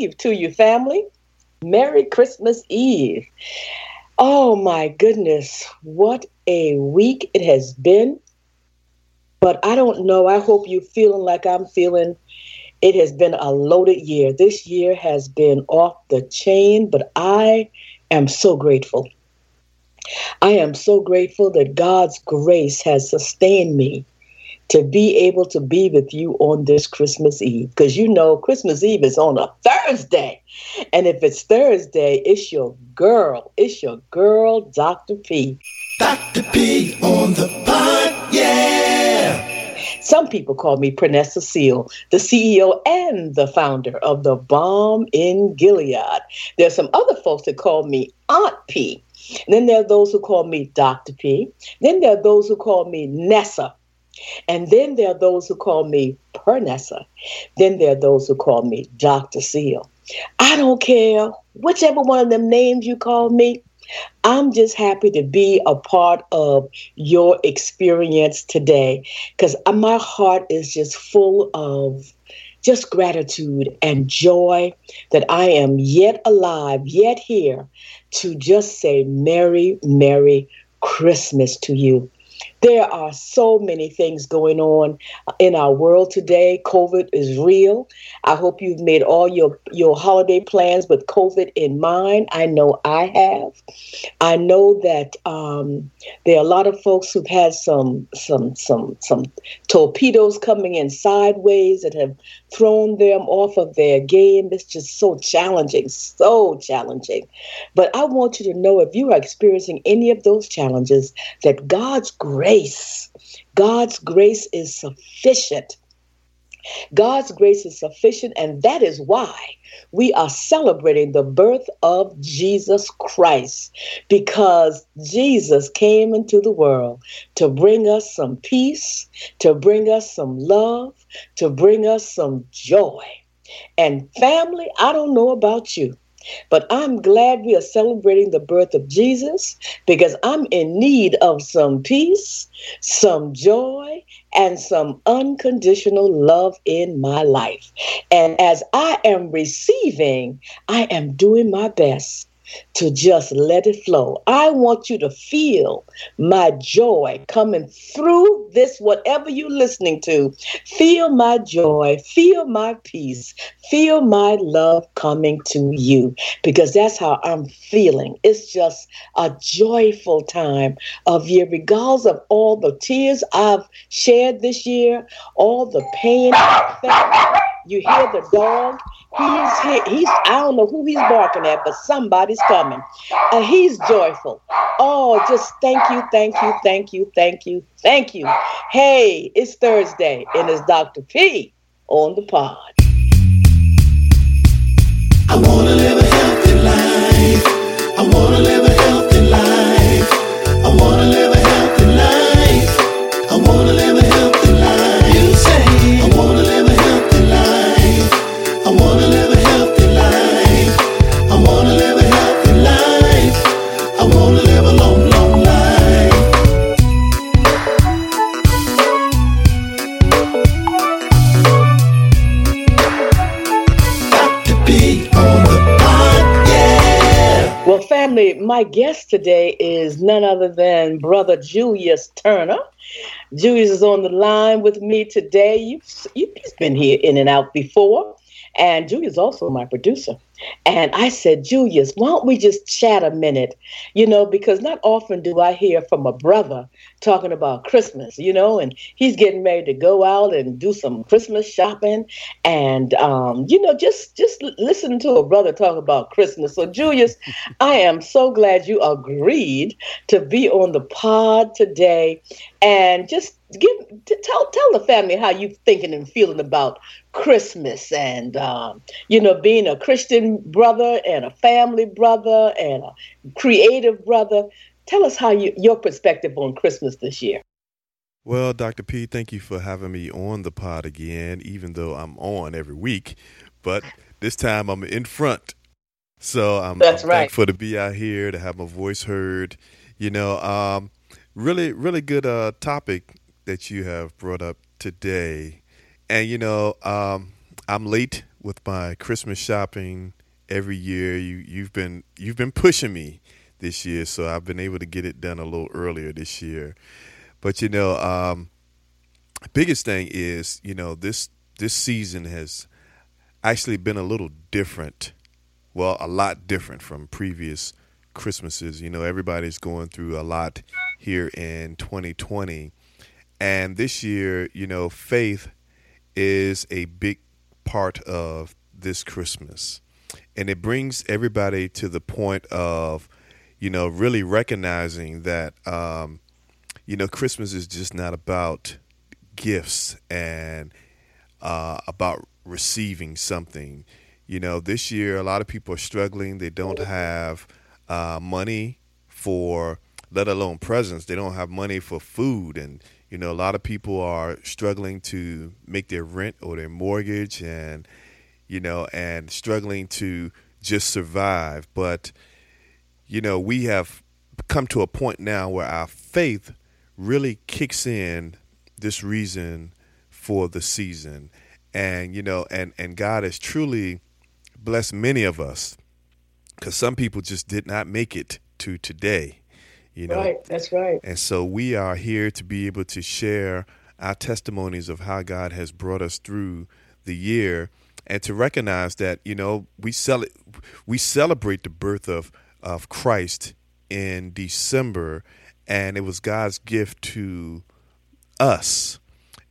Eve to you, family. Merry Christmas Eve. Oh my goodness, what a week it has been. But I don't know. I hope you're feeling like I'm feeling. It has been a loaded year. This year has been off the chain, but I am so grateful. I am so grateful that God's grace has sustained me to be able to be with you on this Christmas Eve. Because you know, Christmas Eve is on a Thursday. And if it's Thursday, it's your girl. It's your girl, Dr. P. Dr. P on the pod, yeah. Some people call me Pernessa Seele, the CEO and the founder of the Balm in Gilead. There's some other folks that call me Aunt P. And then there are those who call me Dr. P. Then there are those who call me Nessa. And then there are those who call me Pernessa. Then there are those who call me Dr. Seele. I don't care whichever one of them names you call me. I'm just happy to be a part of your experience today because my heart is just full of just gratitude and joy that I am yet alive, yet here to just say Merry, Merry Christmas to you. There are so many things going on in our world today. COVID is real. I hope you've made all your, your holiday plans with COVID in mind. I know I have. I know that um, there are a lot of folks who've had some some some some torpedoes coming in sideways that have thrown them off of their game. It's just so challenging, so challenging. But I want you to know if you are experiencing any of those challenges, that God's grace, God's grace is sufficient. God's grace is sufficient, and that is why we are celebrating the birth of Jesus Christ because Jesus came into the world to bring us some peace, to bring us some love, to bring us some joy. And family, I don't know about you, but I'm glad we are celebrating the birth of Jesus because I'm in need of some peace, some joy, and some unconditional love in my life. And as I am receiving, I am doing my best to just let it flow. I want you to feel my joy coming through this, whatever you're listening to. Feel my joy, feel my peace, feel my love coming to you because that's how I'm feeling. It's just a joyful time of year, regardless of all the tears I've shared this year, all the pain I felt. You hear the dog He's here. He's I don't know who he's barking at, but somebody's coming. And he's joyful. Oh, just thank you, thank you, thank you, thank you, thank you. Hey, it's Thursday, and it's Dr. P on the pod. I wanna live my guest today is none other than Brother Julius Turner. Julius is on the line with me today. You've, you've been here in and out before. And Julius also my producer. And I said, Julius, why don't we just chat a minute? You know, because not often do I hear from a brother talking about Christmas, you know, and he's getting ready to go out and do some Christmas shopping. And, um, you know, just, just listen to a brother talk about Christmas. So, Julius, I am so glad you agreed to be on the pod today and just give tell tell the family how you're thinking and feeling about Christmas and um, you know being a Christian brother and a family brother and a creative brother. Tell us how you your perspective on Christmas this year. Well, Dr. P, thank you for having me on the pod again, even though I'm on every week. But this time I'm in front. So I'm, That's I'm right. thankful to be out here, to have my voice heard. You know, um, really, really good uh, topic that you have brought up today. And, you know, um, I'm late with my Christmas shopping every year. You you've been you've been pushing me this year, so I've been able to get it done a little earlier this year. But you know, um, biggest thing is you know this this season has actually been a little different. Well, a lot different from previous Christmases. You know, everybody's going through a lot here in 2020. And this year, you know, faith is a big part of this Christmas. And it brings everybody to the point of, you know, really recognizing that, um, you know, Christmas is just not about gifts and uh, about receiving something. You know, this year a lot of people are struggling. They don't have uh, money for, let alone presents. They don't have money for food, and you know, a lot of people are struggling to make their rent or their mortgage, and you know, and struggling to just survive. But you know, we have come to a point now where our faith really kicks in this reason for the season and you know and and god has truly blessed many of us because some people just did not make it to today you know Right, that's right. and so we are here to be able to share our testimonies of how god has brought us through the year and to recognize that you know we cel- we celebrate the birth of of christ in december and it was god's gift to us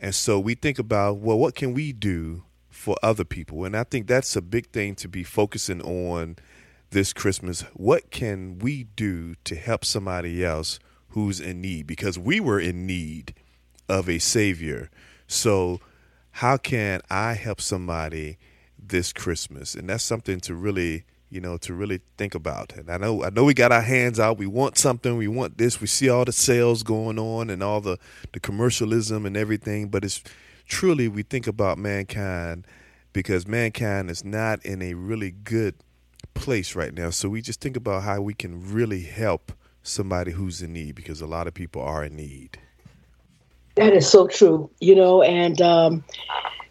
and so we think about, well, what can we do for other people? And I think that's a big thing to be focusing on this Christmas. What can we do to help somebody else who's in need? Because we were in need of a Savior. So, how can I help somebody this Christmas? And that's something to really you know, to really think about. And I know I know we got our hands out. We want something. We want this. We see all the sales going on and all the the commercialism and everything, but it's truly we think about mankind because mankind is not in a really good place right now. So we just think about how we can really help somebody who's in need because a lot of people are in need. That is so true, you know, and um,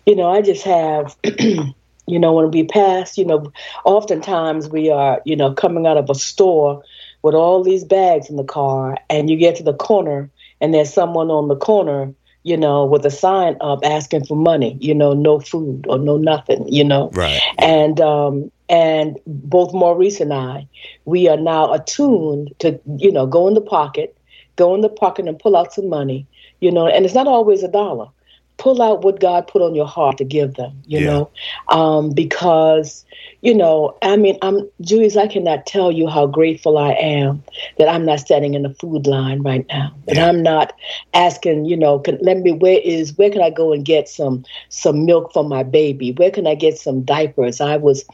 you know, I just have you know, when we pass, you know, oftentimes we are, you know, coming out of a store with all these bags in the car, and you get to the corner, and there's someone on the corner, you know, with a sign up asking for money, you know, no food or no nothing, you know. Right. And um, and both Maurice and I, we are now attuned to, you know, go in the pocket, go in the pocket and pull out some money, you know, and it's not always a dollar pull out what God put on your heart to give them, you Yeah. know, um, because, you know, I mean, I'm Julius. I cannot tell you how grateful I am that I'm not standing in the food line right now. That Yeah. I'm not asking, you know, can, let me where is where can I go and get some some milk for my baby? Where can I get some diapers? I was,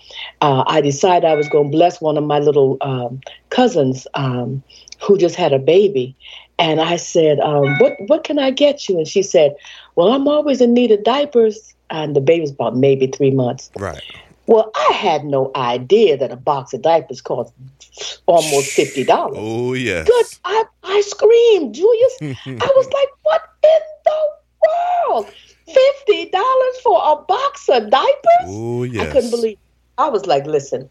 uh, I decided I was going to bless one of my little um, cousins um, who just had a baby, and I said, um, "What what can I get you?" And she said, "Well, I'm always in need of diapers." And the baby was about maybe three months. Right. Well, I had no idea that a box of diapers cost almost fifty dollars. Oh yes. Good, I I screamed, Julius. I was like, "What in the world? Fifty dollars for a box of diapers?" oh yes. I couldn't believe. It. I was like, "Listen,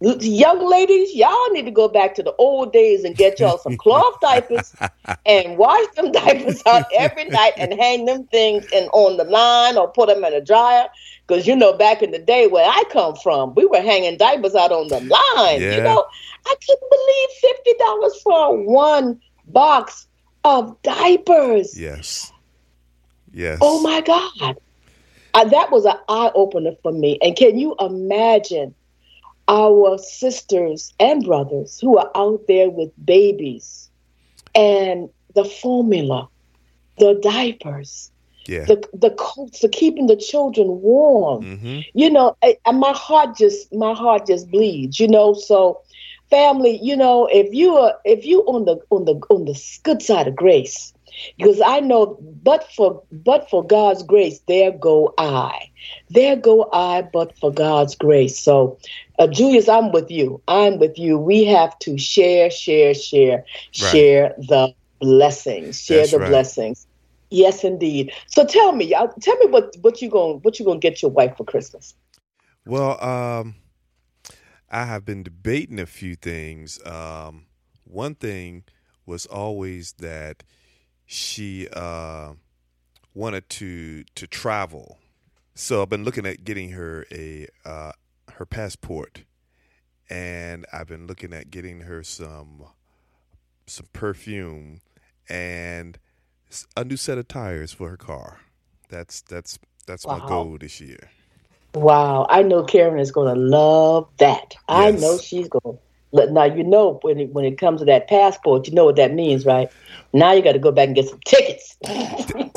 young ladies, y'all need to go back to the old days and get y'all some cloth diapers and wash them diapers out every night and hang them things in on the line or put them in a dryer." Because you know, back in the day where I come from, we were hanging diapers out on the line. Yeah. You know, I couldn't believe fifty dollars for one box of diapers. Yes. Yes. Oh my God. Uh, that was an eye opener for me. And can you imagine our sisters and brothers who are out there with babies and the formula, the diapers, Yeah. the, the coats, the keeping the children warm? Mm-hmm. you know and my heart just my heart just bleeds you know so family you know if you are if you on the on the on the good side of grace because i know but for but for god's grace there go i there go i but for god's grace so uh, julius i'm with you i'm with you we have to share share share share the blessings share That's the right. blessings Yes, indeed. So tell me, y'all, tell me what what you going what you gonna get your wife for Christmas? Well, um, I have been debating a few things. Um, one thing was always that she uh, wanted to to travel, so I've been looking at getting her a uh, her passport, and I've been looking at getting her some some perfume and a new set of tires for her car. That's that's that's my goal this year. Wow, I know Karen is going to love that. I know she's going to. Now you know when it, when it comes to that passport, you know what that means, right? Now you got to go back and get some tickets.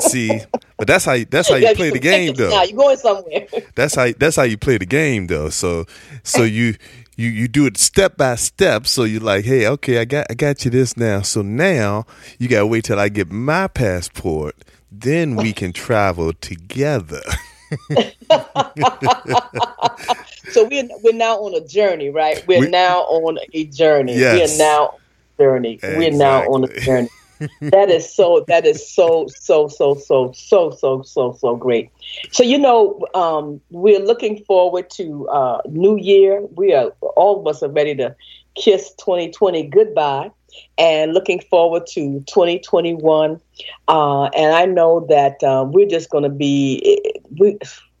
See, but that's how you, that's how you gotta play the game though. Now you're going somewhere. That's how that's how you play the game though. So so you you you do it step by step. So you're like, hey, okay, I got I got you this now. So now you gotta wait till I get my passport. Then we can travel together. So we're we're now on a journey, right? We're We- now on a journey. Yes. We're now on a journey. We're now on a journey. that is so that is so so so so so so so so great. So you know, um, we're looking forward to uh, New Year. We are all of us are ready to kiss 2020 goodbye and looking forward to 2021. Uh, and I know that uh, we're just going to be we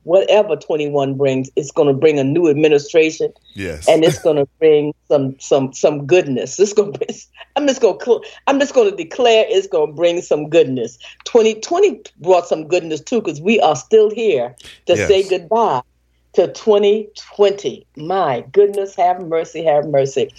whatever 21 brings, it's going to bring a new administration yes. and it's going to bring some some some goodness. It's going to I'm just going to I'm just going to declare it's going to bring some goodness. 2020 brought some goodness too because we are still here to Yes. say goodbye to 2020. My goodness, have mercy, have mercy.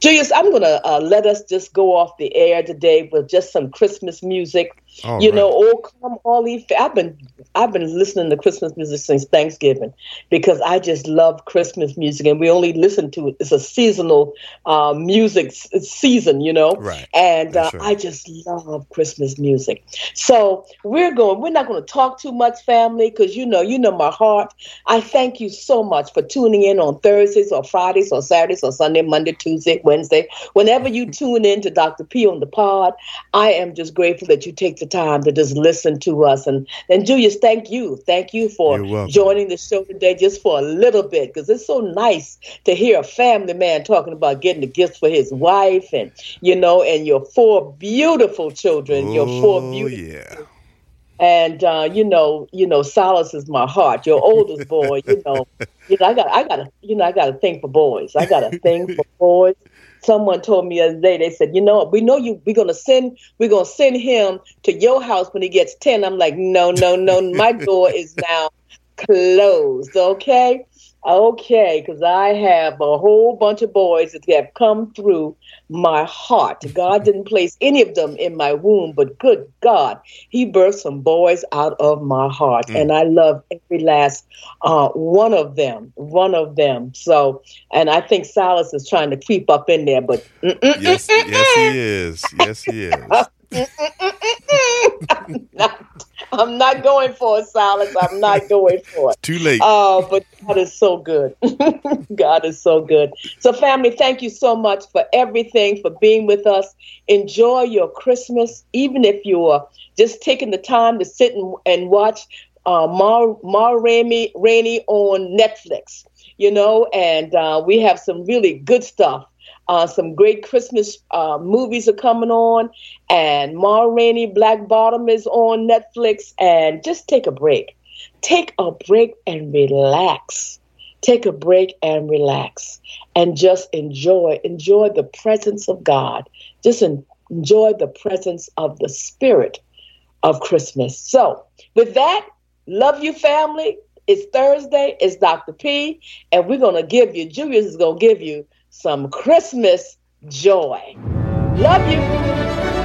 Julius, I'm going to uh, let us just go off the air today with just some Christmas music. All you right. know, oh come all ye. I've been I've been listening to Christmas music since Thanksgiving because I just love Christmas music, and we only listen to it. It's a seasonal uh, music season, you know. Right. And uh, right. I just love Christmas music. So we're going. We're not going to talk too much, family, because you know, you know my heart. I thank you so much for tuning in on Thursdays or Fridays or Saturdays or Sunday, Monday, Tuesday, Wednesday. Whenever you tune in to Dr. P on the pod, I am just grateful that you take the time to just listen to us. And and Julius, thank you, thank you for joining the show today, just for a little bit, because it's so nice to hear a family man talking about getting the gifts for his wife, and you know, and your four beautiful children, your four Oh, beautiful yeah. and uh, you know, you know, Solace is my heart. Your oldest boy, you know, you know, I got, I got, a, you know, I got a thing for boys. I got a thing for boys. Someone told me the other day. They said, you know, we know you. We're gonna send, we're gonna send him to your house when he gets ten. I'm like, no, no, no. My door is now closed. Okay, okay, because I have a whole bunch of boys that have come through my heart. God didn't place any of them in my womb, but good God, He birthed some boys out of my heart, Mm. and I love every last uh, one of them. One of them. So, and I think Silas is trying to creep up in there, but Yes, yes, he is. Yes, he is. I'm not, I'm not going for it, Silas. I'm not going for it. Too late. Oh, but God is so good. God is so good. So, family, thank you so much for everything, for being with us. Enjoy your Christmas, even if you are just taking the time to sit and, and watch uh, Ma, Ma Rainey, Rainey on Netflix, you know, and uh, we have some really good stuff. Uh, some great Christmas uh, movies are coming on, and Ma Rainey Black Bottom is on Netflix. And just take a break take a break and relax. Take a break and relax and just enjoy enjoy the presence of God. Just en- enjoy the presence of the spirit of Christmas. So, with that, love you family. It's Thursday, it's Dr. P, and we're going to give you Julius is going to give you some Christmas joy. Love you.